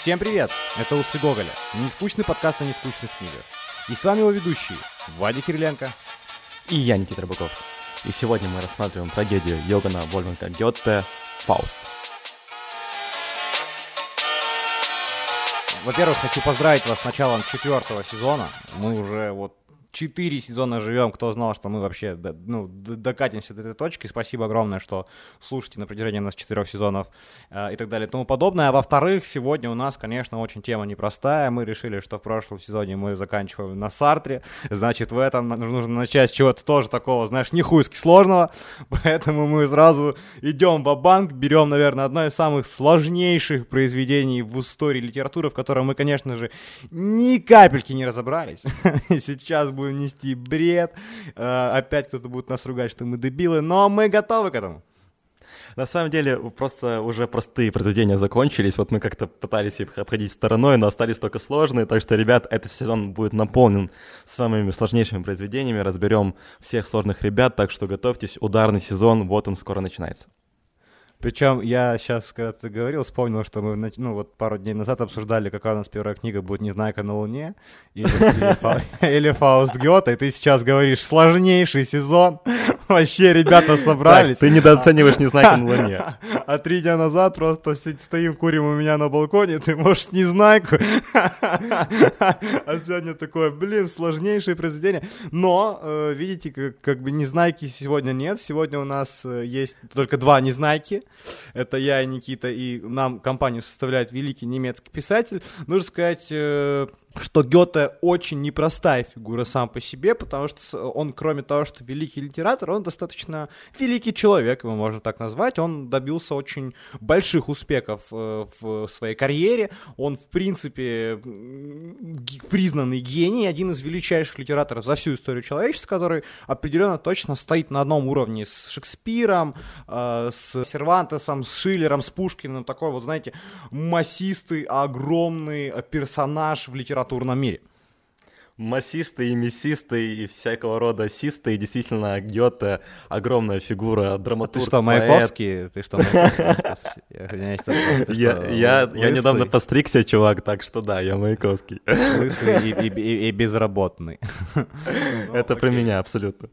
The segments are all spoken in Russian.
Всем привет! Это Усы Гоголя, нескучный подкаст о нескучных книгах. И с вами его ведущие Вадя Кириленко и я, Никита Рыбаков. И сегодня мы рассматриваем трагедию Йогана Вольфганга Гетте «Фауст». Во-первых, хочу поздравить вас с началом четвертого сезона. Мы уже вот четыре сезона живем, кто знал, что мы вообще ну, докатимся до этой точки. Спасибо огромное, что слушаете на протяжении нас четырех сезонов э, и так далее и тому подобное. А во-вторых, сегодня у нас, конечно, очень тема непростая. Мы решили, что в прошлом сезоне мы заканчиваем на Сартре, значит, в этом нужно начать с чего-то тоже такого, знаешь, нихуйски сложного. Поэтому мы сразу идем в банк берем, наверное, одно из самых сложнейших произведений в истории литературы, в котором мы, конечно же, ни капельки не разобрались. Сейчас будем нести бред. Э, опять кто-то будет нас ругать, что мы дебилы, но мы готовы к этому. На самом деле, просто уже простые произведения закончились. Вот мы как-то пытались их обходить стороной, но остались только сложные. Так что, ребят, этот сезон будет наполнен самыми сложнейшими произведениями. Разберем всех сложных ребят, так что готовьтесь. Ударный сезон, вот он скоро начинается. Причем я сейчас, когда ты говорил, вспомнил, что мы ну, вот пару дней назад обсуждали, какая у нас первая книга будет «Незнайка на Луне» или, или, «Фауст Гёта», и ты сейчас говоришь «сложнейший сезон». Вообще ребята собрались. Так, ты недооцениваешь «Незнайка на Луне». А три дня назад просто стоим, курим у меня на балконе, ты, может, «Незнайку». А сегодня такое, блин, сложнейшее произведение. Но, э, видите, как, как бы «Незнайки» сегодня нет. Сегодня у нас э, есть только два «Незнайки». Это я и Никита, и нам компанию составляет великий немецкий писатель. Нужно сказать, э, что Гёте очень непростая фигура сам по себе, потому что он, кроме того, что великий литератор, он достаточно великий человек, его можно так назвать. Он добился очень больших успехов э, в своей карьере. Он, в принципе, признанный гений, один из величайших литераторов за всю историю человечества, который определенно точно стоит на одном уровне с Шекспиром, э, с Сервантесом, с Шиллером, с Пушкиным. Такой вот, знаете, массистый, огромный персонаж в литературе литературном мире. Массистый и мясистый и всякого рода систый, действительно, Гёте огромная фигура, драматург, Ты что, Маяковский? Ты что, Я недавно постригся, чувак, так что да, я Маяковский. Лысый и безработный. Это про меня абсолютно.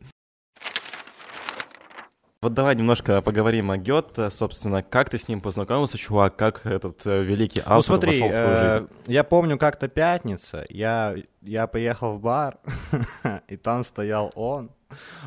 Вот давай немножко поговорим о Гёте, собственно, как ты с ним познакомился, чувак, как этот э, великий автор ну, смотри, вошел в твою жизнь? Э, я помню как-то пятница, я, я поехал в бар, и там стоял он,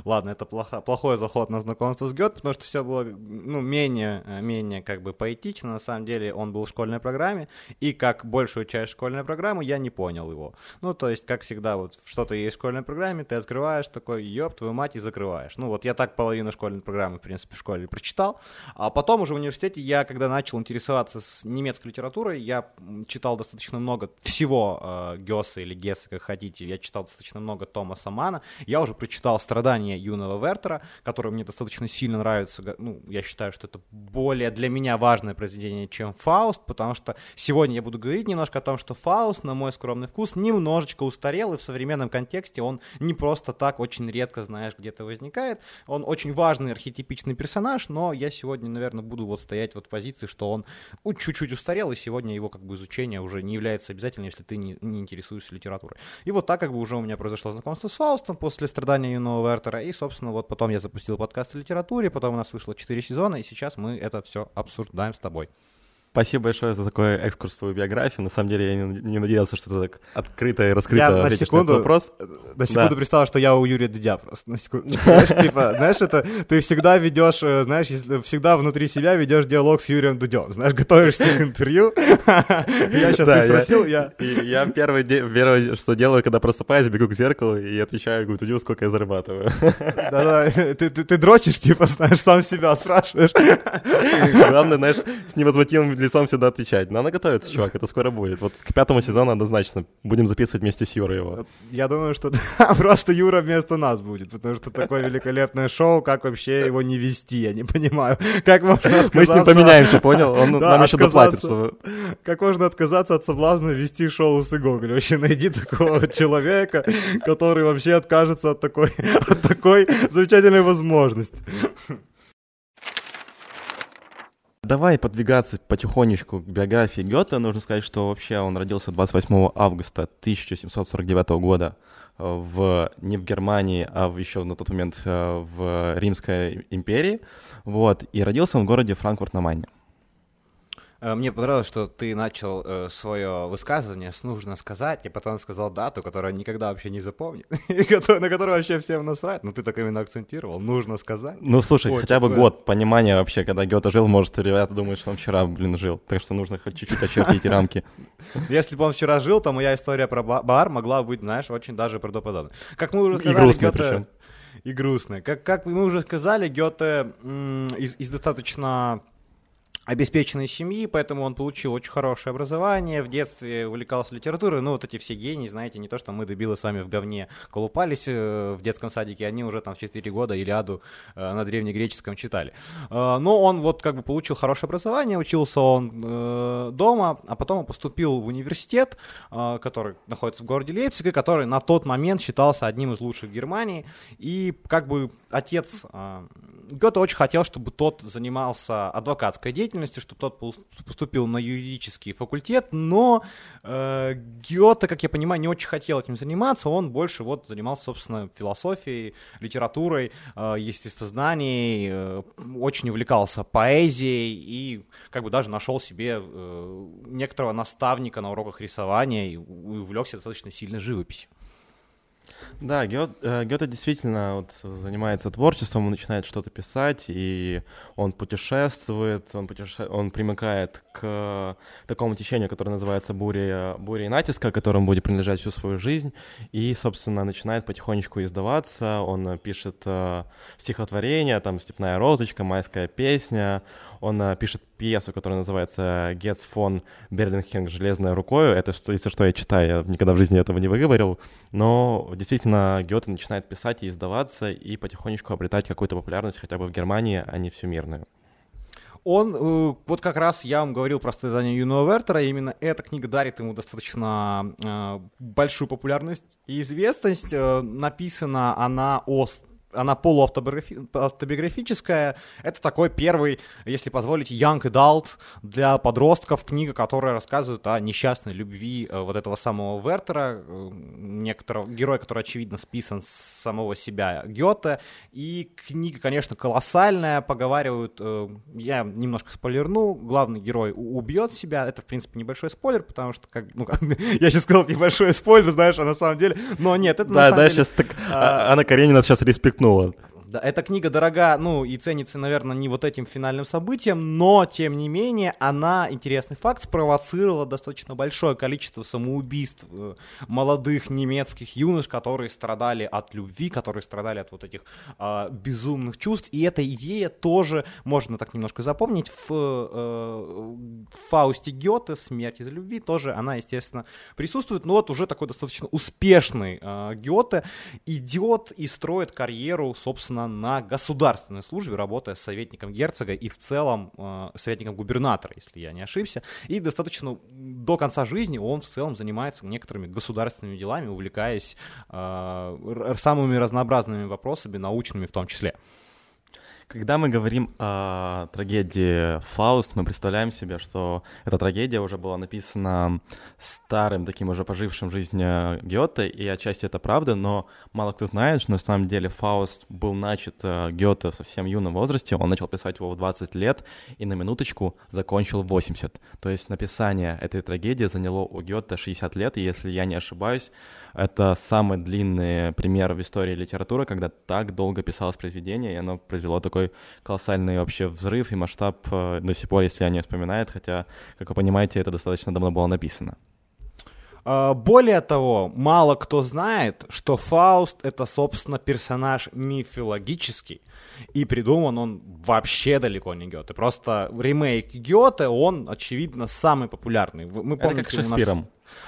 Ладно, это плохо, плохой заход на знакомство с Гёте, потому что все было ну, менее, менее как бы поэтично. На самом деле он был в школьной программе, и как большую часть школьной программы я не понял его. Ну, то есть, как всегда, вот что-то есть в школьной программе, ты открываешь такой, ёб твою мать, и закрываешь. Ну, вот я так половину школьной программы, в принципе, в школе прочитал. А потом уже в университете я, когда начал интересоваться с немецкой литературой, я читал достаточно много всего э, Гёса или Гесса, как хотите. Я читал достаточно много Томаса Мана. Я уже прочитал «Страдания юного Вертера, который мне достаточно сильно нравится. Ну, я считаю, что это более для меня важное произведение, чем Фауст, потому что сегодня я буду говорить немножко о том, что Фауст, на мой скромный вкус, немножечко устарел, и в современном контексте он не просто так очень редко, знаешь, где-то возникает. Он очень важный архетипичный персонаж, но я сегодня, наверное, буду вот стоять вот в позиции, что он чуть-чуть устарел, и сегодня его как бы изучение уже не является обязательным, если ты не, не интересуешься литературой. И вот так как бы уже у меня произошло знакомство с Фаустом после страдания юного Вертера, и, собственно, вот потом я запустил подкаст о литературе, потом у нас вышло 4 сезона, и сейчас мы это все обсуждаем с тобой. Спасибо большое за такой экскурс в свою биографию. На самом деле я не, не надеялся, что ты так открыто и раскрыто я на секунду, на вопрос. На секунду да. представил, что я у Юрия Дудя просто. На секунду. Знаешь, типа, знаешь, это ты всегда ведешь, э, знаешь, всегда внутри себя ведешь диалог с Юрием Дудем. Знаешь, готовишься к интервью. Я сейчас не спросил, я... Я первое, первое, что делаю, когда просыпаюсь, бегу к зеркалу и отвечаю говорю, Дудю, сколько я зарабатываю. Да-да, ты дрочишь, типа, знаешь, сам себя спрашиваешь. Главное, знаешь, с невозмутимым лицом всегда отвечать. Надо готовиться, чувак, это скоро будет. Вот к пятому сезону однозначно будем записывать вместе с Юрой его. Я думаю, что просто Юра вместо нас будет, потому что такое великолепное шоу, как вообще его не вести, я не понимаю. Как можно Мы с ним поменяемся, понял? Он да, нам еще доплатит. Чтобы... Как можно отказаться от соблазна вести шоу с Гоголь? Вообще найди такого человека, который вообще откажется от такой, от такой замечательной возможности. Давай подвигаться потихонечку к биографии Гёте. Нужно сказать, что вообще он родился 28 августа 1749 года э, в, не в Германии, а в, еще на тот момент э, в Римской империи. Вот, и родился он в городе Франкфурт на Майне. Э, мне понравилось, что ты начал э, свое высказывание с «нужно сказать», и потом сказал дату, которую никогда вообще не запомнит, и на которую вообще всем насрать. Но ты так именно акцентировал «нужно сказать». Ну, слушай, Ой, хотя бы год понимания вообще, когда Гёте жил, может, ребята думают, что он вчера, блин, жил. Так что нужно хоть чуть-чуть очертить рамки. Если бы он вчера жил, то моя история про бар могла быть, знаешь, очень даже правдоподобной. Как мы уже сказали, И грустная причем. И грустная. Как, как мы уже сказали, Гёте из, из достаточно обеспеченной семьи, поэтому он получил очень хорошее образование, в детстве увлекался литературой, ну вот эти все гении, знаете, не то, что мы дебилы с вами в говне колупались э, в детском садике, они уже там в 4 года Илиаду э, на древнегреческом читали. Э, но он вот как бы получил хорошее образование, учился он дома, а потом он поступил в университет, который находится в городе Лейпциг, и который на тот момент считался одним из лучших в Германии, и как бы отец Гёте очень хотел, чтобы тот занимался адвокатской деятельностью, чтобы тот поступил на юридический факультет, но э, Гёте, как я понимаю, не очень хотел этим заниматься, он больше вот занимался, собственно, философией, литературой, э, естествознанием, э, очень увлекался поэзией и как бы даже нашел себе э, некоторого наставника на уроках рисования и увлекся достаточно сильно живописью. Да, э, Гёте действительно вот занимается творчеством, он начинает что-то писать, и он путешествует, он, путеше... он примыкает к такому течению, которое называется буря, буря и натиска, которому будет принадлежать всю свою жизнь, и, собственно, начинает потихонечку издаваться, он пишет э, стихотворения, там «Степная розочка», «Майская песня», он э, пишет пьесу, которая называется «Гетц фон Берлинхенг. Железной рукой». Это, что, если что, я читаю, я никогда в жизни этого не выговорил, но действительно Гёте начинает писать и издаваться, и потихонечку обретать какую-то популярность хотя бы в Германии, а не всемирную. Он, э, вот как раз я вам говорил про создание юного Вертера, именно эта книга дарит ему достаточно э, большую популярность и известность. Э, написана она о она полуавтобиографическая. Это такой первый, если позволить, young adult для подростков книга, которая рассказывает о несчастной любви э, вот этого самого Вертера, э, некоторого героя, который, очевидно, списан с самого себя Гёте. И книга, конечно, колоссальная, поговаривают, э, я немножко спойлерну, главный герой убьет себя. Это, в принципе, небольшой спойлер, потому что, как, ну, я сейчас сказал небольшой спойлер, знаешь, а на самом деле, но нет, это да, на самом да, деле... сейчас так, а, Анна Каренина сейчас респект Technol. Да, эта книга дорога, ну, и ценится, наверное, не вот этим финальным событием, но, тем не менее, она, интересный факт, спровоцировала достаточно большое количество самоубийств э, молодых немецких юнош, которые страдали от любви, которые страдали от вот этих э, безумных чувств. И эта идея тоже, можно так немножко запомнить, в, э, в Фаусте Гёте «Смерть из любви» тоже она, естественно, присутствует. Но вот уже такой достаточно успешный э, Гёте идет и строит карьеру, собственно, собственно, на государственной службе, работая советником герцога и в целом э, советником губернатора, если я не ошибся. И достаточно до конца жизни он в целом занимается некоторыми государственными делами, увлекаясь э, самыми разнообразными вопросами, научными в том числе. Когда мы говорим о трагедии Фауст, мы представляем себе, что эта трагедия уже была написана старым, таким уже пожившим в жизни Гёте, и отчасти это правда, но мало кто знает, что на самом деле Фауст был начат э, Гёте в совсем юном возрасте, он начал писать его в 20 лет и на минуточку закончил в 80. То есть написание этой трагедии заняло у Гёте 60 лет, и если я не ошибаюсь, это самый длинный пример в истории литературы, когда так долго писалось произведение, и оно произвело такой колоссальный вообще взрыв и масштаб э, до сих пор, если они вспоминают, хотя, как вы понимаете, это достаточно давно было написано. А, более того, мало кто знает, что Фауст это, собственно, персонаж мифологический, и придуман он вообще далеко не Гёте. Просто ремейк Гёте, он, очевидно, самый популярный. Мы помните, это как Шекспиром. Нас...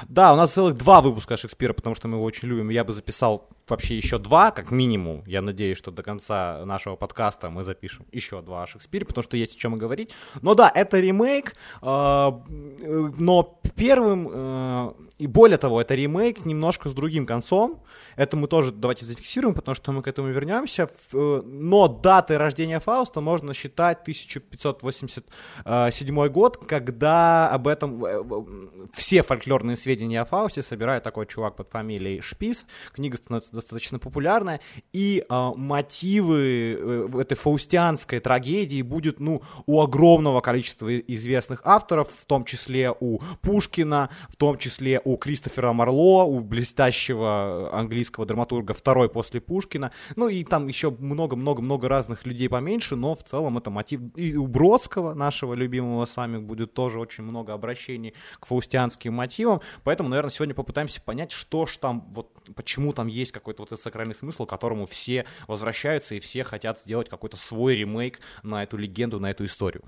Да, у нас целых два выпуска Шекспира, потому что мы его очень любим. Я бы записал вообще еще два, как минимум. Я надеюсь, что до конца нашего подкаста мы запишем еще два о Шекспире, потому что есть о чем и говорить. Но да, это ремейк, э, но первым, э, и более того, это ремейк немножко с другим концом. Это мы тоже давайте зафиксируем, потому что мы к этому вернемся. Э, но датой рождения Фауста можно считать 1587 год, когда об этом все фольклорные сведения о Фаусте собирает такой чувак под фамилией Шпис. Книга становится достаточно популярная, и э, мотивы э, этой фаустианской трагедии будет, ну, у огромного количества известных авторов, в том числе у Пушкина, в том числе у Кристофера Марло, у блестящего английского драматурга второй после Пушкина, ну и там еще много-много-много разных людей поменьше, но в целом это мотив. И у Бродского, нашего любимого с вами, будет тоже очень много обращений к фаустианским мотивам, поэтому, наверное, сегодня попытаемся понять, что ж там, вот почему там есть какой-то вот этот сакральный смысл, к которому все возвращаются и все хотят сделать какой-то свой ремейк на эту легенду, на эту историю.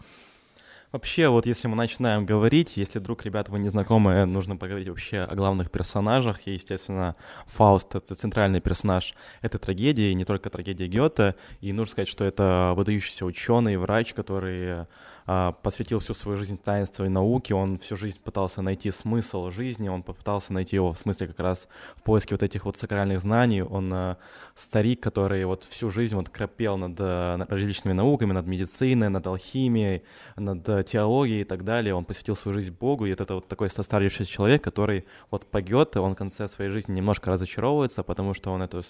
Вообще, вот если мы начинаем говорить, если вдруг, ребята, вы не знакомы, нужно поговорить вообще о главных персонажах. И, естественно, Фауст — это центральный персонаж этой трагедии, не только трагедия Гёте. И нужно сказать, что это выдающийся ученый, врач, который посвятил всю свою жизнь таинству и науке, он всю жизнь пытался найти смысл жизни, он попытался найти его в смысле как раз в поиске вот этих вот сакральных знаний. Он а, старик, который вот всю жизнь вот крапел над, над различными науками, над медициной, над алхимией, над теологией и так далее. Он посвятил свою жизнь Богу, и это вот такой состарившийся человек, который вот по Гёте, он в конце своей жизни немножко разочаровывается, потому что он эту,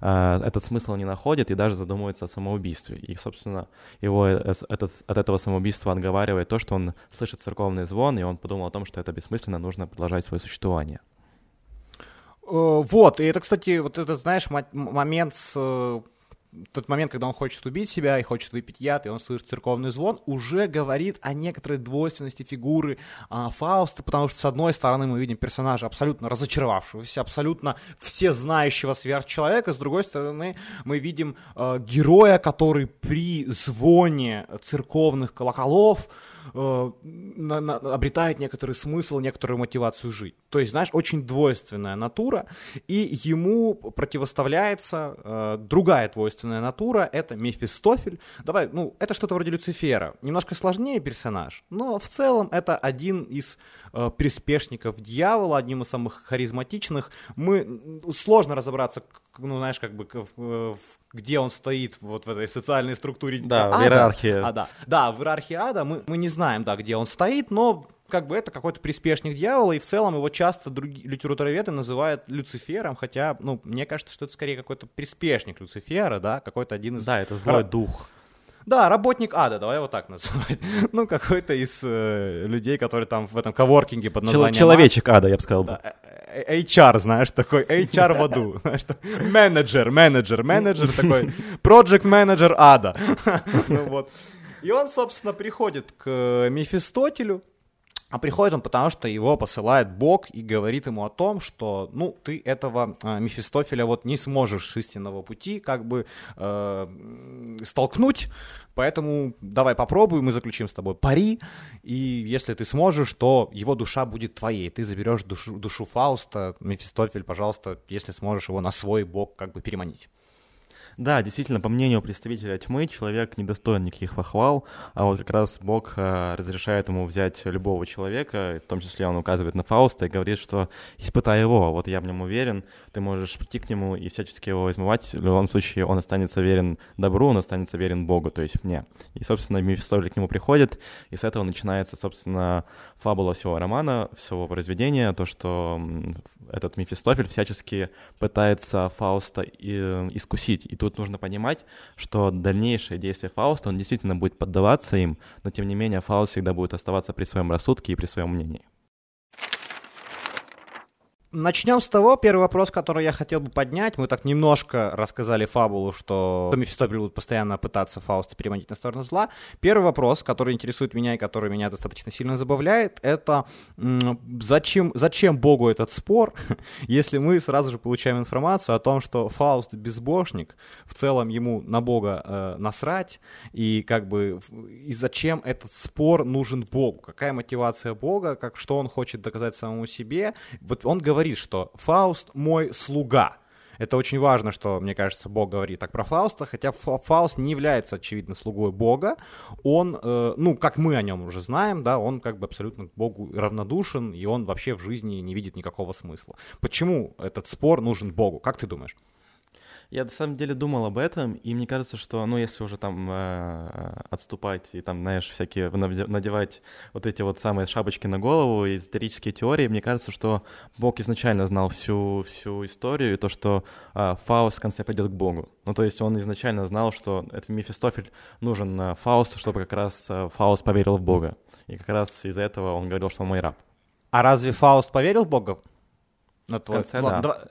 этот смысл не находит и даже задумывается о самоубийстве. И, собственно, его э, этот, от этого самоубийства отговаривает то, что он слышит церковный звон, и он подумал о том, что это бессмысленно, нужно продолжать свое существование. Э, вот, и это, кстати, вот этот, знаешь, момент с э, тот момент, когда он хочет убить себя и хочет выпить яд, и он слышит церковный звон, уже говорит о некоторой двойственности фигуры а, Фауста, потому что, с одной стороны, мы видим персонажа абсолютно разочаровавшегося, абсолютно всезнающего сверхчеловека, с другой стороны, мы видим а, героя, который при звоне церковных колоколов э, на, на, обретает некоторый смысл, некоторую мотивацию жить. То есть, знаешь, очень двойственная натура, и ему противоставляется э, другая двойственная натура, это Мефистофель. Давай, ну, это что-то вроде Люцифера. Немножко сложнее персонаж, но в целом это один из э, приспешников дьявола, одним из самых харизматичных. Мы, сложно разобраться, ну, знаешь, как бы в, где он стоит вот в этой социальной структуре Да, ада. в иерархии. А, да. да, в иерархии ада мы, мы не знаем, да, где он стоит, но как бы это какой-то приспешник дьявола, и в целом его часто другие литературоведы называют Люцифером, хотя, ну, мне кажется, что это скорее какой-то приспешник Люцифера, да, какой-то один из... Да, это злой дух. Да, работник ада, давай его так называть. Ну, какой-то из э, людей, которые там в этом коворкинге под названием... Человечек ада, я бы сказал. Да, HR, знаешь, такой HR в аду. Знаешь, менеджер, менеджер, менеджер такой, project менеджер ада. ну, вот. И он, собственно, приходит к Мефистотелю, а приходит он потому, что его посылает Бог и говорит ему о том, что, ну, ты этого э, Мефистофеля вот не сможешь с истинного пути как бы э, столкнуть, поэтому давай попробуем, мы заключим с тобой пари, и если ты сможешь, то его душа будет твоей, ты заберешь душу, душу Фауста, Мефистофель, пожалуйста, если сможешь его на свой бог как бы переманить. Да, действительно, по мнению представителя тьмы, человек не достоин никаких похвал, а вот как раз Бог э, разрешает ему взять любого человека, в том числе он указывает на Фауста и говорит, что испытай его, вот я в нем уверен, ты можешь прийти к нему и всячески его измывать, в любом случае он останется верен добру, он останется верен Богу, то есть мне. И, собственно, Мефистофель к нему приходит, и с этого начинается, собственно, фабула всего романа, всего произведения, то, что этот Мефистофель всячески пытается Фауста э, искусить. И тут нужно понимать, что дальнейшие действия Фауста, он действительно будет поддаваться им, но тем не менее Фауст всегда будет оставаться при своем рассудке и при своем мнении. Начнем с того, первый вопрос, который я хотел бы поднять. Мы так немножко рассказали фабулу, что Мефистофель будет постоянно пытаться Фауста переманить на сторону зла. Первый вопрос, который интересует меня и который меня достаточно сильно забавляет, это зачем, зачем Богу этот спор, если мы сразу же получаем информацию о том, что Фауст безбожник, в целом ему на Бога э, насрать, и как бы и зачем этот спор нужен Богу, какая мотивация Бога, как, что он хочет доказать самому себе. Вот он говорит, говорит, что Фауст мой слуга. Это очень важно, что, мне кажется, Бог говорит так про Фауста, хотя Фауст не является, очевидно, слугой Бога. Он, э, ну, как мы о нем уже знаем, да, он как бы абсолютно к Богу равнодушен, и он вообще в жизни не видит никакого смысла. Почему этот спор нужен Богу? Как ты думаешь? Я на самом деле думал об этом, и мне кажется, что, ну, если уже там э, отступать и там, знаешь, всякие надевать вот эти вот самые шапочки на голову, эзотерические теории, мне кажется, что Бог изначально знал всю, всю историю и то, что э, Фауст в конце придет к Богу. Ну, то есть он изначально знал, что этот Мефистофель нужен э, Фаусту, чтобы как раз э, Фауст поверил в Бога. И как раз из-за этого он говорил, что он мой раб. А разве Фауст поверил в Бога? На твой... В конце, да.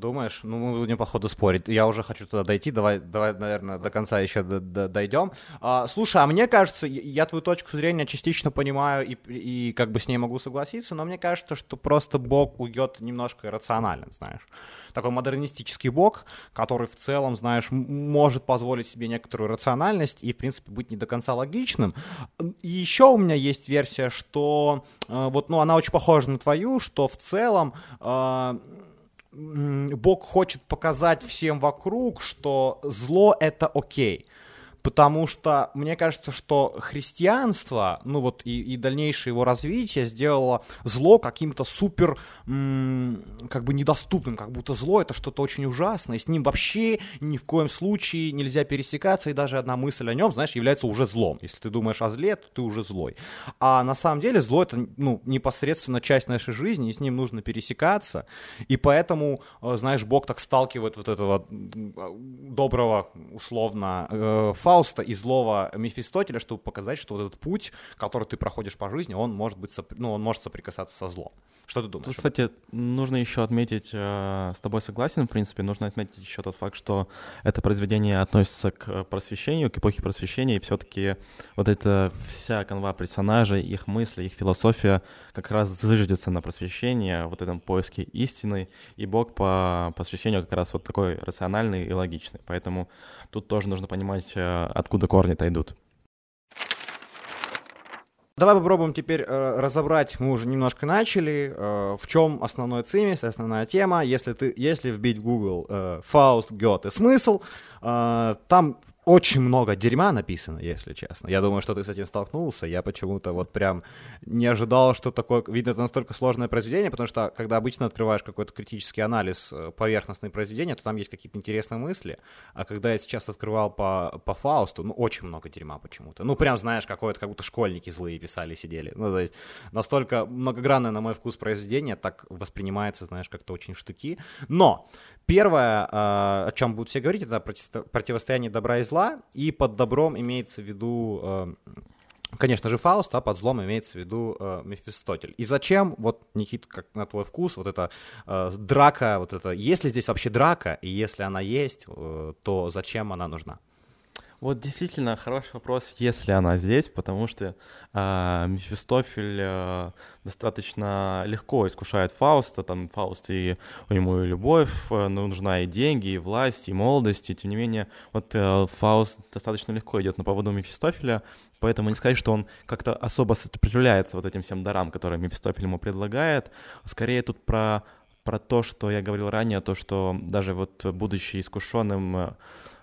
Думаешь? Ну, мы будем, походу, спорить. Я уже хочу туда дойти. Давай, давай наверное, до конца еще дойдем. А, слушай, а мне кажется, я твою точку зрения частично понимаю и, и как бы с ней могу согласиться, но мне кажется, что просто Бог уйдет немножко иррационален, знаешь. Такой модернистический Бог, который в целом, знаешь, может позволить себе некоторую рациональность и, в принципе, быть не до конца логичным. И еще у меня есть версия, что э, вот, ну, она очень похожа на твою, что в целом э, Бог хочет показать всем вокруг, что зло это окей потому что мне кажется, что христианство, ну вот и, и дальнейшее его развитие сделало зло каким-то супер, м- как бы недоступным, как будто зло это что-то очень ужасное, с ним вообще ни в коем случае нельзя пересекаться, и даже одна мысль о нем, знаешь, является уже злом. Если ты думаешь о зле, то ты уже злой. А на самом деле зло это, ну, непосредственно часть нашей жизни, и с ним нужно пересекаться, и поэтому, э, знаешь, Бог так сталкивает вот этого доброго, условно, э, Фауста и злого Мефистотеля, чтобы показать, что вот этот путь, который ты проходишь по жизни, он может быть, ну, он может соприкасаться со злом. Что ты думаешь? Тут, кстати, нужно еще отметить, э, с тобой согласен, в принципе, нужно отметить еще тот факт, что это произведение относится к просвещению, к эпохе просвещения, и все-таки вот эта вся канва персонажей, их мысли, их философия как раз зыждется на просвещение, вот этом поиске истины, и Бог по посвящению как раз вот такой рациональный и логичный. Поэтому тут тоже нужно понимать, э, откуда корни-то идут. Давай попробуем теперь э, разобрать, мы уже немножко начали, э, в чем основной цимис, основная тема. Если, ты, если вбить в Google э, Фауст, Гёте, смысл, э, там очень много дерьма написано, если честно. Я думаю, что ты с этим столкнулся. Я почему-то вот прям не ожидал, что такое... Видно, это настолько сложное произведение, потому что, когда обычно открываешь какой-то критический анализ э, поверхностной произведения, то там есть какие-то интересные мысли. А когда я сейчас открывал по, по Фаусту, ну, очень много дерьма почему-то. Ну, прям, знаешь, какое-то, как будто школьники злые писали, сидели. Ну, то есть настолько многогранное, на мой вкус, произведение так воспринимается, знаешь, как-то очень штуки. Но Первое, а, о чем будут все говорить, это противостояние добра и зла, и под добром имеется в виду э, конечно же, Фауст, а под злом имеется в виду э, Мефистотель. И зачем, вот, Никит, как на твой вкус, вот эта э, драка, вот это, есть ли здесь вообще драка, и если она есть, э, то зачем она нужна? Вот действительно хороший вопрос, если она здесь, потому что э, Мефистофель э, достаточно легко искушает Фауста, там Фауст и у него и любовь, э, нужна и деньги, и власть, и молодость, и тем не менее вот э, Фауст достаточно легко идет на поводу Мефистофеля, поэтому не сказать, что он как-то особо сопротивляется вот этим всем дарам, которые Мефистофель ему предлагает, скорее тут про про то, что я говорил ранее, то, что даже вот будучи искушенным э,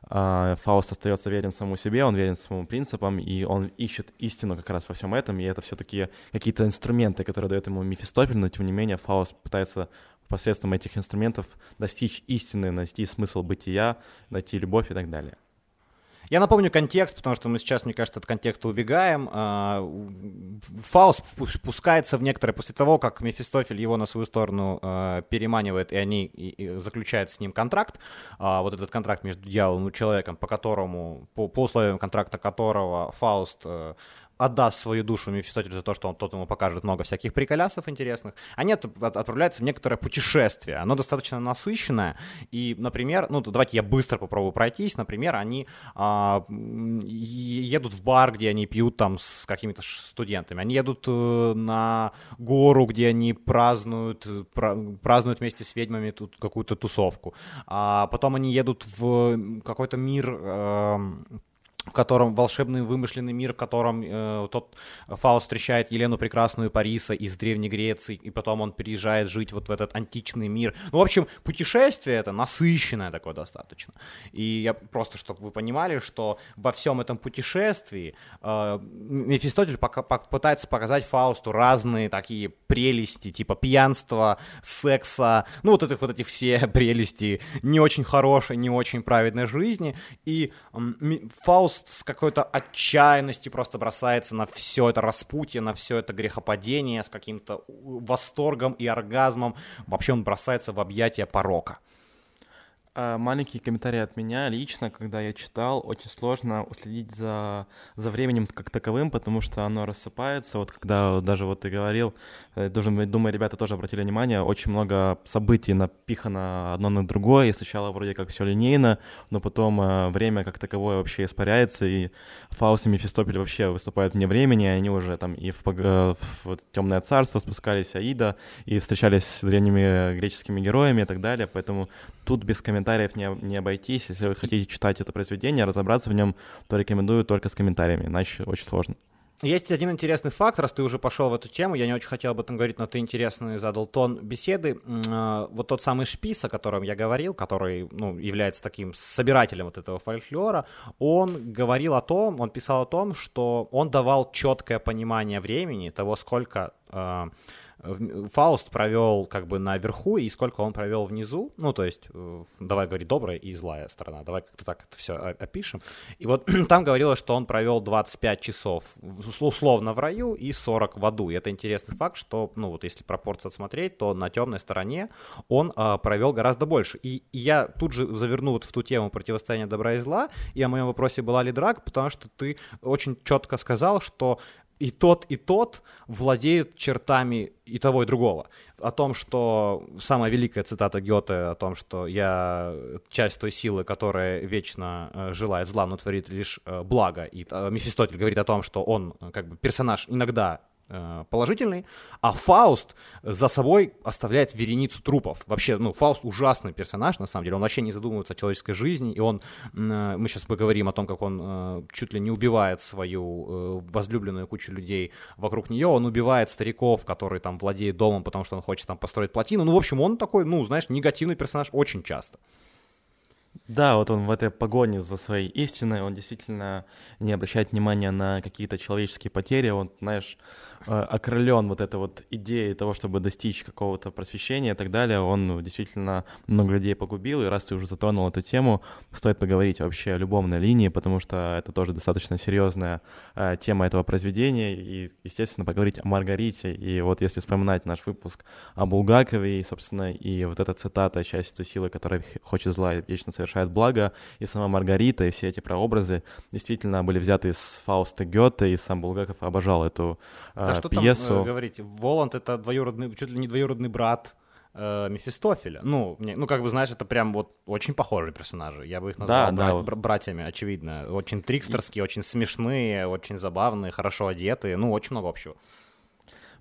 Фауст остается верен самому себе, он верен своим принципам, и он ищет истину как раз во всем этом, и это все-таки какие-то инструменты, которые дает ему Мефистофель, но тем не менее Фауст пытается посредством этих инструментов достичь истины, найти смысл бытия, найти любовь и так далее. Я напомню контекст, потому что мы сейчас, мне кажется, от контекста убегаем. А, Фауст пускается в некоторые после того, как Мефистофель его на свою сторону а, переманивает, и они заключают с ним контракт. А, вот этот контракт между дьяволом и человеком, по которому, по, по условиям контракта которого Фауст отдаст свою душу Мефистофелю за то, что он тот ему покажет много всяких приколясов интересных, они отправляются в некоторое путешествие. Оно достаточно насыщенное. И, например, ну, давайте я быстро попробую пройтись. Например, они а, едут в бар, где они пьют там с какими-то студентами. Они едут э, на гору, где они празднуют, празднуют вместе с ведьмами тут какую-то тусовку. А потом они едут в какой-то мир... Э, котором волшебный вымышленный мир, в котором э, тот Фауст встречает Елену Прекрасную Париса из Древней Греции, и потом он переезжает жить вот в этот античный мир. Ну, в общем, путешествие это насыщенное такое достаточно. И я просто, чтобы вы понимали, что во всем этом путешествии э, Мефистотель пока, пытается показать Фаусту разные такие прелести, типа пьянства, секса, ну, вот этих вот эти все прелести не очень хорошей, не очень праведной жизни. И э, Фауст с какой-то отчаянностью просто бросается на все это распутье, на все это грехопадение, с каким-то восторгом и оргазмом. Вообще он бросается в объятия порока. А, маленький комментарий от меня. Лично, когда я читал, очень сложно уследить за, за временем как таковым, потому что оно рассыпается. Вот когда даже вот ты говорил, э, должен, думаю, ребята тоже обратили внимание, очень много событий напихано одно на другое, и сначала вроде как все линейно, но потом э, время как таковое вообще испаряется, и Фаус и Мефистопель вообще выступают вне времени, они уже там и в, э, в Темное Царство спускались, Аида, и встречались с древними греческими героями и так далее, поэтому тут без комментариев не, не обойтись. Если вы хотите читать это произведение, разобраться в нем, то рекомендую только с комментариями, иначе очень сложно. Есть один интересный факт, раз ты уже пошел в эту тему, я не очень хотел об этом говорить, но ты интересный задал тон беседы. А, вот тот самый Шпис, о котором я говорил, который ну, является таким собирателем вот этого фольклора, он говорил о том, он писал о том, что он давал четкое понимание времени, того, сколько а, Фауст провел как бы наверху, и сколько он провел внизу, ну, то есть, э, давай говорить, добрая и злая сторона, давай как-то так это все опишем. И вот там говорилось, что он провел 25 часов условно в раю и 40 в аду. И это интересный факт, что, ну, вот если пропорцию смотреть, то на темной стороне он а, провел гораздо больше. И, и я тут же заверну вот в ту тему противостояния добра и зла, и о моем вопросе была ли драк, потому что ты очень четко сказал, что и тот, и тот владеют чертами и того, и другого. О том, что самая великая цитата Гёте о том, что я часть той силы, которая вечно э, желает зла, но творит лишь э, благо. И э, Мефистотель говорит о том, что он как бы персонаж иногда положительный, а Фауст за собой оставляет вереницу трупов. Вообще, ну, Фауст ужасный персонаж, на самом деле, он вообще не задумывается о человеческой жизни, и он, э, мы сейчас поговорим о том, как он э, чуть ли не убивает свою возлюбленную кучу людей вокруг нее, он убивает стариков, которые там владеют домом, потому что он хочет там построить плотину, ну, в общем, он такой, ну, знаешь, негативный персонаж очень часто. Да, вот он в этой погоне за своей истиной, он действительно не обращает внимания на какие-то человеческие потери, он, знаешь, Э, окрылен вот этой вот идеей того, чтобы достичь какого-то просвещения и так далее, он действительно много людей погубил, и раз ты уже затронул эту тему, стоит поговорить вообще о любовной линии, потому что это тоже достаточно серьезная э, тема этого произведения, и, естественно, поговорить о Маргарите, и вот если вспоминать наш выпуск о Булгакове, и, собственно, и вот эта цитата «Часть той силы, которая хочет зла и вечно совершает благо», и сама Маргарита, и все эти прообразы действительно были взяты из Фауста Гёте, и сам Булгаков обожал эту да, что пьесу. там э, говорить? Воланд — это двоюродный, чуть ли не двоюродный брат э, Мефистофеля. Ну, мне, ну, как бы, знаешь, это прям вот очень похожие персонажи. Я бы их назвал да, бра- да. братьями, очевидно. Очень трикстерские, очень смешные, очень забавные, хорошо одетые. Ну, очень много общего.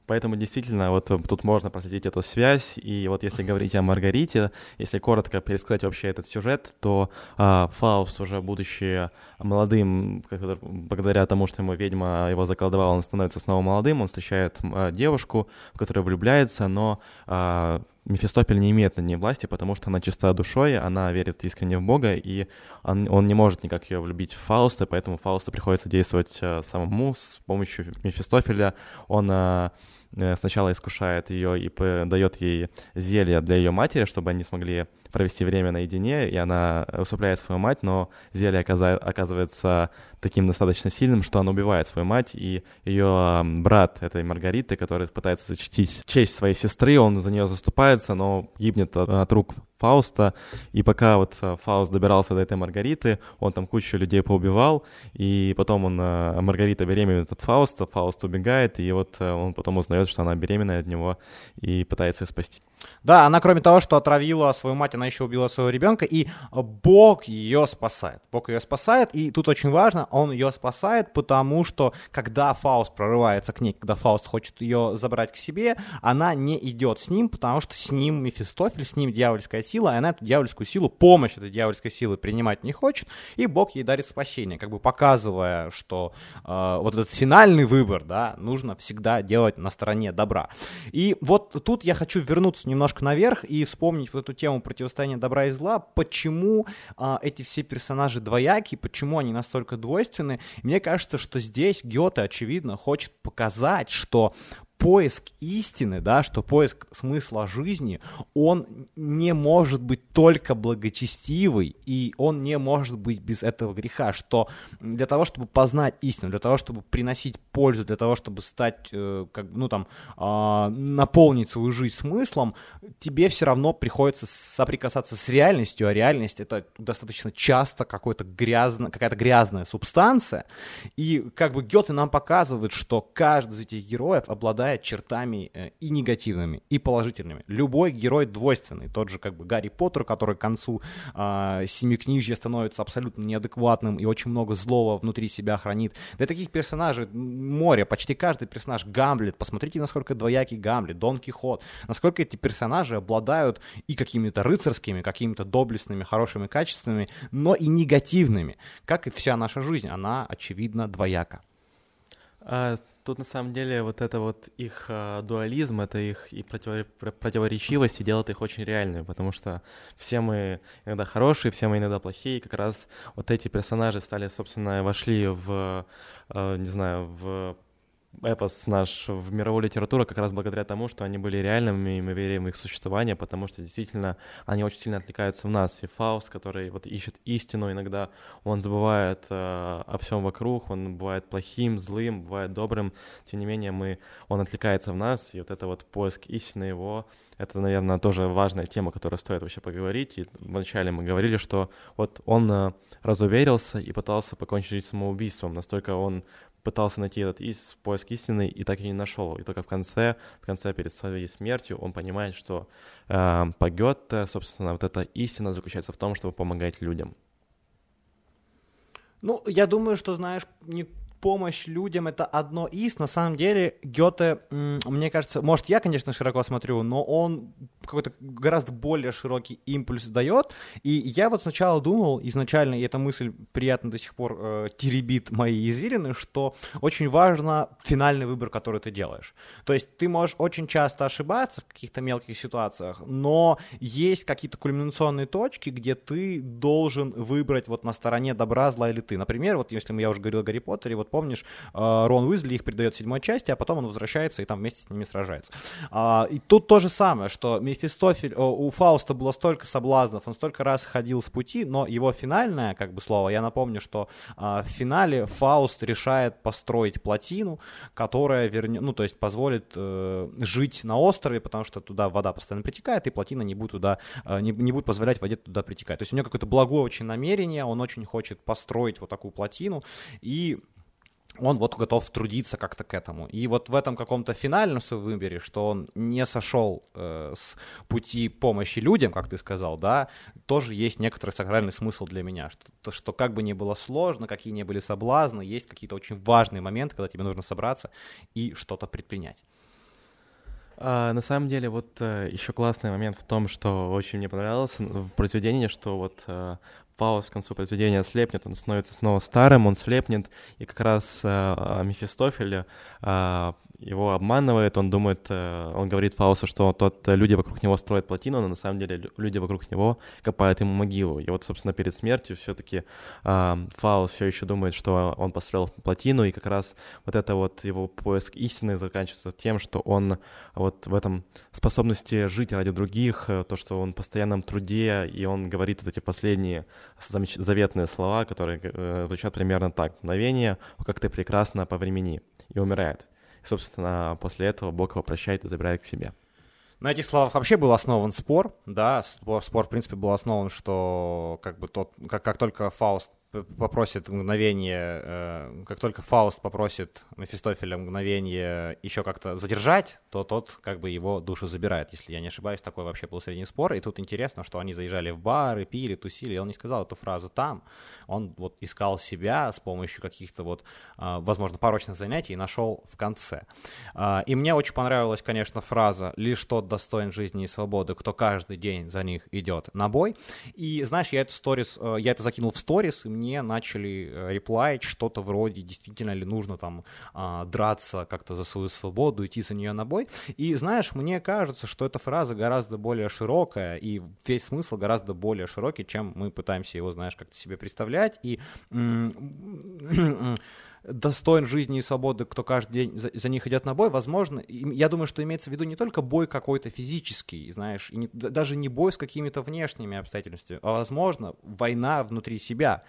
Поэтому действительно вот э, тут можно проследить эту связь. И вот если говорить о Маргарите, если коротко пересказать вообще этот сюжет, то а, Фауст уже будучи молодым, благодаря тому, что ему ведьма его заколдовала, он становится снова молодым, он встречает а, девушку, в которую влюбляется, но а, Мефистофель не имеет над ней власти, потому что она чиста душой, она верит искренне в Бога, и он, он не может никак ее влюбить в Фауста, поэтому Фаусту приходится действовать а, самому с помощью Мефистофеля. Он а, Э, сначала искушает ее и дает ей зелье для ее матери, чтобы они смогли провести время наедине, и она усыпляет свою мать, но зелье оказывается таким достаточно сильным, что она убивает свою мать, и ее брат этой Маргариты, который пытается зачтить честь своей сестры, он за нее заступается, но гибнет от рук Фауста, и пока вот э, Фауст добирался до этой Маргариты, он там кучу людей поубивал, и потом он, э, Маргарита беременна от Фауста, Фауст убегает, и вот э, он потом узнает, что она беременная от него, и пытается ее спасти. Да, она кроме того, что отравила свою мать, она еще убила своего ребенка, и Бог ее спасает. Бог ее спасает, и тут очень важно, он ее спасает, потому что когда Фауст прорывается к ней, когда Фауст хочет ее забрать к себе, она не идет с ним, потому что с ним Мефистофель, с ним дьявольская сила, и она эту дьявольскую силу, помощь этой дьявольской силы принимать не хочет, и Бог ей дарит спасение, как бы показывая, что э, вот этот финальный выбор, да, нужно всегда делать на стороне добра. И вот тут я хочу вернуться немножко наверх и вспомнить вот эту тему противостояния добра и зла, почему э, эти все персонажи двояки, почему они настолько двойственны. Мне кажется, что здесь Гёте, очевидно, хочет показать, что поиск истины, да, что поиск смысла жизни, он не может быть только благочестивый, и он не может быть без этого греха, что для того, чтобы познать истину, для того, чтобы приносить пользу, для того, чтобы стать, э, как, ну там, э, наполнить свою жизнь смыслом, тебе все равно приходится соприкасаться с реальностью, а реальность это достаточно часто какой-то грязно, какая-то грязная субстанция, и как бы Гёте нам показывает, что каждый из этих героев обладает обладает чертами э, и негативными, и положительными. Любой герой двойственный. Тот же как бы Гарри Поттер, который к концу э, семикнижья становится абсолютно неадекватным и очень много злого внутри себя хранит. Да таких персонажей море. Почти каждый персонаж Гамлет. Посмотрите, насколько двоякий Гамлет, Дон Кихот. Насколько эти персонажи обладают и какими-то рыцарскими, какими-то доблестными, хорошими качествами, но и негативными. Как и вся наша жизнь, она, очевидно, двояка. А, Тут на самом деле вот это вот их э, дуализм, это их и против, противоречивость и делает их очень реальными, потому что все мы иногда хорошие, все мы иногда плохие, и как раз вот эти персонажи стали, собственно, вошли в, э, не знаю, в эпос наш в мировую литературу как раз благодаря тому, что они были реальными, и мы верим в их существование, потому что действительно они очень сильно отвлекаются в нас. И Фауст, который вот ищет истину, иногда он забывает э, о всем вокруг, он бывает плохим, злым, бывает добрым, тем не менее мы, он отвлекается в нас, и вот это вот поиск истины его, это, наверное, тоже важная тема, которую стоит вообще поговорить. И вначале мы говорили, что вот он э, разуверился и пытался покончить самоубийством. Настолько он пытался найти этот из, поиск истины и так и не нашел. И только в конце, в конце перед своей смертью он понимает, что э, по собственно, вот эта истина заключается в том, чтобы помогать людям. Ну, я думаю, что, знаешь, не помощь людям это одно из. На самом деле, Гёте, мне кажется, может, я, конечно, широко смотрю, но он какой-то гораздо более широкий импульс дает. И я вот сначала думал, изначально, и эта мысль приятно до сих пор э, теребит мои извилины, что очень важно финальный выбор, который ты делаешь. То есть ты можешь очень часто ошибаться в каких-то мелких ситуациях, но есть какие-то кульминационные точки, где ты должен выбрать вот на стороне добра, зла или ты. Например, вот если я уже говорил о Гарри Поттере, вот помнишь, э, Рон Уизли их передает в седьмой части, а потом он возвращается и там вместе с ними сражается. А, и тут то же самое, что Мефистофель, у Фауста было столько соблазнов, он столько раз ходил с пути, но его финальное, как бы слово, я напомню, что а, в финале Фауст решает построить плотину, которая вернет, ну, то есть позволит э, жить на острове, потому что туда вода постоянно притекает, и плотина не будет туда, э, не, не будет позволять воде туда притекать. То есть у него какое-то благое очень намерение, он очень хочет построить вот такую плотину, и он вот готов трудиться как-то к этому. И вот в этом каком-то финальном своем выборе, что он не сошел э, с пути помощи людям, как ты сказал, да, тоже есть некоторый сакральный смысл для меня, что, что как бы ни было сложно, какие ни были соблазны, есть какие-то очень важные моменты, когда тебе нужно собраться и что-то предпринять. А, на самом деле, вот э, еще классный момент в том, что очень мне понравилось в произведении, что вот э, Фауст к концу произведения слепнет, он становится снова старым, он слепнет, и как раз э, Мефистофель э, его обманывает, он думает, э, он говорит Фаусту, что тот, э, люди вокруг него строят плотину, но на самом деле люди вокруг него копают ему могилу. И вот, собственно, перед смертью все-таки э, Фауст все еще думает, что он построил плотину, и как раз вот это вот его поиск истины заканчивается тем, что он вот в этом способности жить ради других, э, то, что он в постоянном труде, и он говорит вот эти последние заветные слова, которые звучат примерно так. «Мгновение, как ты прекрасно по времени» и умирает. Собственно, после этого Бог его прощает и забирает к себе. На этих словах вообще был основан спор, да, спор, спор в принципе был основан, что как бы тот, как, как только Фауст попросит мгновение, э, как только Фауст попросит Мефистофеля мгновение еще как-то задержать, то тот как бы его душу забирает, если я не ошибаюсь, такой вообще был средний спор. И тут интересно, что они заезжали в бары, пили, тусили, и он не сказал эту фразу там, он вот искал себя с помощью каких-то вот, э, возможно, порочных занятий и нашел в конце. Э, и мне очень понравилась, конечно, фраза «Лишь тот достоин жизни и свободы, кто каждый день за них идет на бой». И знаешь, я эту сторис, э, я это закинул в сторис, и мне начали э, реплаить что-то вроде «Действительно ли нужно там а, драться как-то за свою свободу, идти за нее на бой?» И знаешь, мне кажется, что эта фраза гораздо более широкая, и весь смысл гораздо более широкий, чем мы пытаемся его, знаешь, как-то себе представлять. И достоин жизни и свободы, кто каждый день за, за них идет на бой, возможно, я думаю, что имеется в виду не только бой какой-то физический, знаешь, и не, даже не бой с какими-то внешними обстоятельствами, а, возможно, война внутри себя,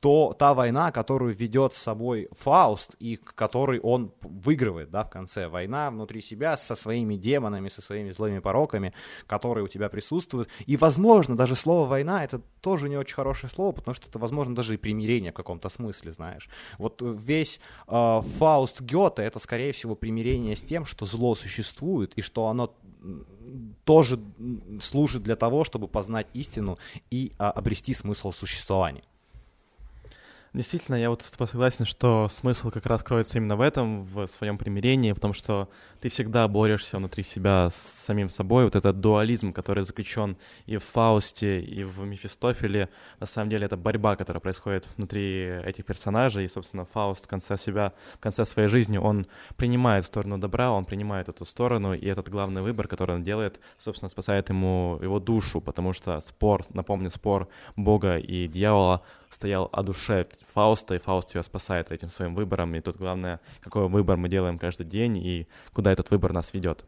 то та война, которую ведет с собой Фауст и которой он выигрывает, да, в конце, война внутри себя со своими демонами, со своими злыми пороками, которые у тебя присутствуют, и, возможно, даже слово «война» — это тоже не очень хорошее слово, потому что это, возможно, даже и примирение в каком-то смысле, знаешь. Вот весь весь э, Фауст Гёте это, скорее всего, примирение с тем, что зло существует и что оно тоже служит для того, чтобы познать истину и а, обрести смысл существования. Действительно, я вот с тобой согласен, что смысл как раз кроется именно в этом, в своем примирении, в том, что ты всегда борешься внутри себя с самим собой. Вот этот дуализм, который заключен и в Фаусте, и в Мефистофеле, на самом деле это борьба, которая происходит внутри этих персонажей. И, собственно, Фауст в конце себя, в конце своей жизни, он принимает сторону добра, он принимает эту сторону, и этот главный выбор, который он делает, собственно, спасает ему его душу, потому что спор, напомню, спор Бога и дьявола стоял о душе Фауста, и Фауст ее спасает этим своим выбором. И тут главное, какой выбор мы делаем каждый день и куда этот выбор нас ведет.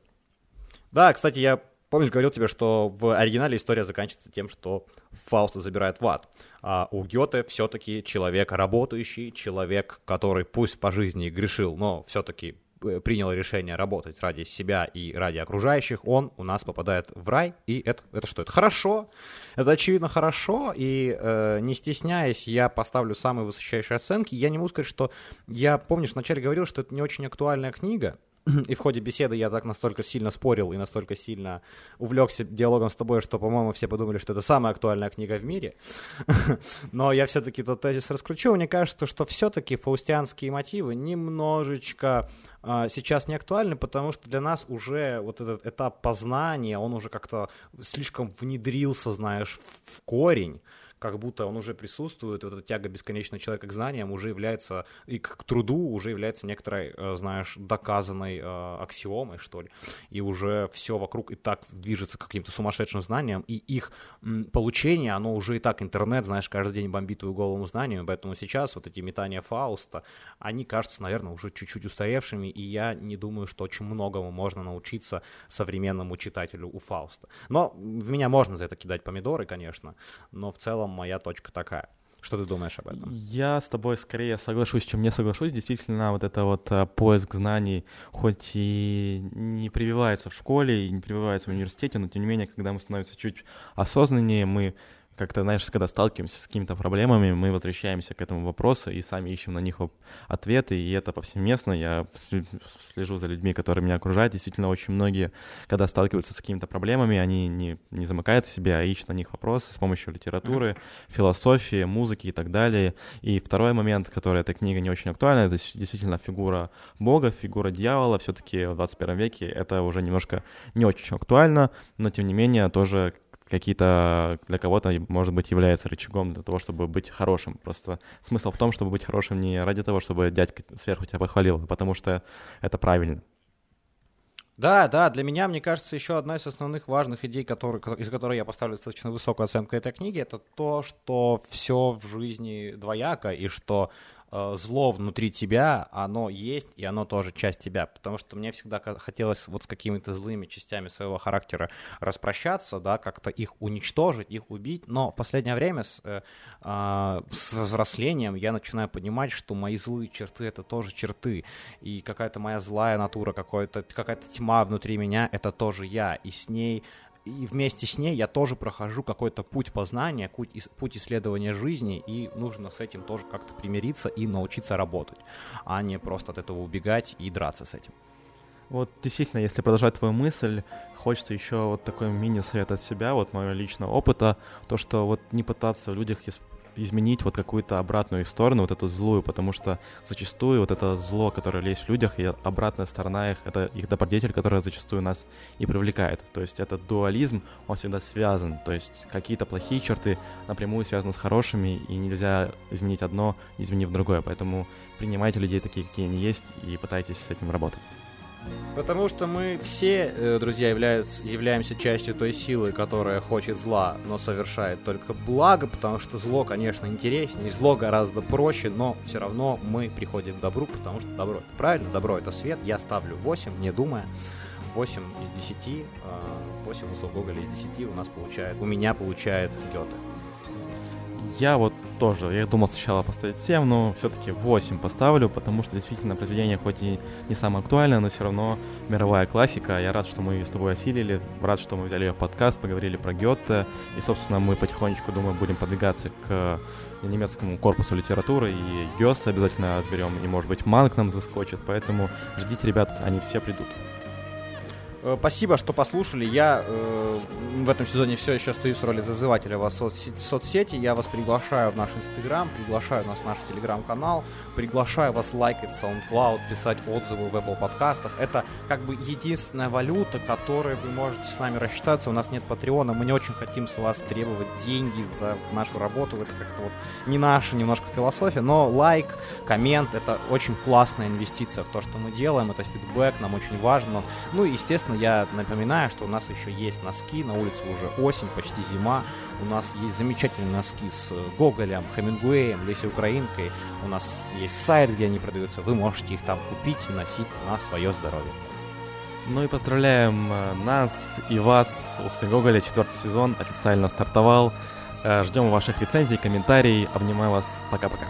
Да, кстати, я помнишь, говорил тебе, что в оригинале история заканчивается тем, что Фауста забирает в ад. А у Гёте все-таки человек работающий, человек, который пусть по жизни грешил, но все-таки принял решение работать ради себя и ради окружающих, он у нас попадает в рай, и это, это что? Это хорошо, это очевидно хорошо, и э, не стесняясь, я поставлю самые высочайшие оценки. Я не могу сказать, что я, помнишь, вначале говорил, что это не очень актуальная книга, и в ходе беседы я так настолько сильно спорил и настолько сильно увлекся диалогом с тобой, что, по-моему, все подумали, что это самая актуальная книга в мире. Но я все-таки тот тезис раскручу. Мне кажется, что все-таки фаустианские мотивы немножечко а, сейчас не актуальны, потому что для нас уже вот этот этап познания, он уже как-то слишком внедрился, знаешь, в корень как будто он уже присутствует, вот эта тяга бесконечного человека к знаниям уже является, и к труду уже является некоторой, э, знаешь, доказанной э, аксиомой, что ли, и уже все вокруг и так движется к каким-то сумасшедшим знаниям, и их получение, оно уже и так интернет, знаешь, каждый день бомбит твою голову знаниями, поэтому сейчас вот эти метания Фауста, они кажутся, наверное, уже чуть-чуть устаревшими, и я не думаю, что очень многому можно научиться современному читателю у Фауста. Но в меня можно за это кидать помидоры, конечно, но в целом моя точка такая. Что ты думаешь об этом? Я с тобой скорее соглашусь, чем не соглашусь. Действительно, вот это вот а, поиск знаний, хоть и не прививается в школе, и не прививается в университете, но тем не менее, когда мы становимся чуть осознаннее, мы как-то, знаешь, когда сталкиваемся с какими-то проблемами, мы возвращаемся к этому вопросу и сами ищем на них ответы, и это повсеместно. Я слежу за людьми, которые меня окружают. Действительно, очень многие, когда сталкиваются с какими-то проблемами, они не, не замыкают в себе, а ищут на них вопросы с помощью литературы, философии, музыки и так далее. И второй момент, который эта книга не очень актуальна, это действительно фигура Бога, фигура дьявола. Все-таки в 21 веке это уже немножко не очень актуально, но тем не менее тоже какие-то для кого-то, может быть, является рычагом для того, чтобы быть хорошим. Просто смысл в том, чтобы быть хорошим не ради того, чтобы дядька сверху тебя похвалил, а потому что это правильно. Да, да, для меня, мне кажется, еще одна из основных важных идей, который, из которой я поставлю достаточно высокую оценку этой книги, это то, что все в жизни двояко, и что зло внутри тебя, оно есть, и оно тоже часть тебя. Потому что мне всегда хотелось вот с какими-то злыми частями своего характера распрощаться, да, как-то их уничтожить, их убить. Но в последнее время с, э, э, с взрослением я начинаю понимать, что мои злые черты — это тоже черты. И какая-то моя злая натура, какая-то тьма внутри меня — это тоже я. И с ней и вместе с ней я тоже прохожу какой-то путь познания, путь, исследования жизни, и нужно с этим тоже как-то примириться и научиться работать, а не просто от этого убегать и драться с этим. Вот действительно, если продолжать твою мысль, хочется еще вот такой мини-совет от себя, вот моего личного опыта, то, что вот не пытаться в людях изменить вот какую-то обратную сторону, вот эту злую, потому что зачастую вот это зло, которое есть в людях, и обратная сторона их, это их добродетель, которая зачастую нас и привлекает. То есть этот дуализм, он всегда связан, то есть какие-то плохие черты напрямую связаны с хорошими, и нельзя изменить одно, изменив другое, поэтому принимайте людей такие, какие они есть, и пытайтесь с этим работать. Потому что мы все, э, друзья, являются, являемся частью той силы, которая хочет зла, но совершает только благо, потому что зло, конечно, интереснее, зло гораздо проще, но все равно мы приходим к добру, потому что добро это правильно, добро это свет. Я ставлю 8, не думая. 8 из 10, 8 усов Гоголя из 10 у нас получает, у меня получает Гёте. Я вот тоже, я думал сначала поставить 7, но все-таки 8 поставлю, потому что действительно произведение хоть и не самое актуальное, но все равно мировая классика. Я рад, что мы ее с тобой осилили, рад, что мы взяли ее в подкаст, поговорили про Гетте, и, собственно, мы потихонечку, думаю, будем подвигаться к немецкому корпусу литературы, и Гёс обязательно разберем, и, может быть, Манк нам заскочит, поэтому ждите, ребят, они все придут. Э, спасибо, что послушали. Я э, в этом сезоне все еще остаюсь в роли зазывателя вас в соцсети. Я вас приглашаю в наш Инстаграм, приглашаю нас в наш Телеграм-канал, приглашаю вас лайкать SoundCloud, писать отзывы в Apple подкастах. Это как бы единственная валюта, которой вы можете с нами рассчитаться. У нас нет Патреона, мы не очень хотим с вас требовать деньги за нашу работу. Это как-то вот не наша немножко философия, но лайк, коммент — это очень классная инвестиция в то, что мы делаем. Это фидбэк, нам очень важно. Ну и, естественно, Естественно, я напоминаю, что у нас еще есть носки, на улице уже осень, почти зима. У нас есть замечательные носки с Гоголем, Хемингуэем, Лесей Украинкой. У нас есть сайт, где они продаются. Вы можете их там купить и носить на свое здоровье. Ну и поздравляем э, нас и вас. Усы Гоголя четвертый сезон официально стартовал. Э, ждем ваших рецензий, комментариев. Обнимаю вас. Пока-пока.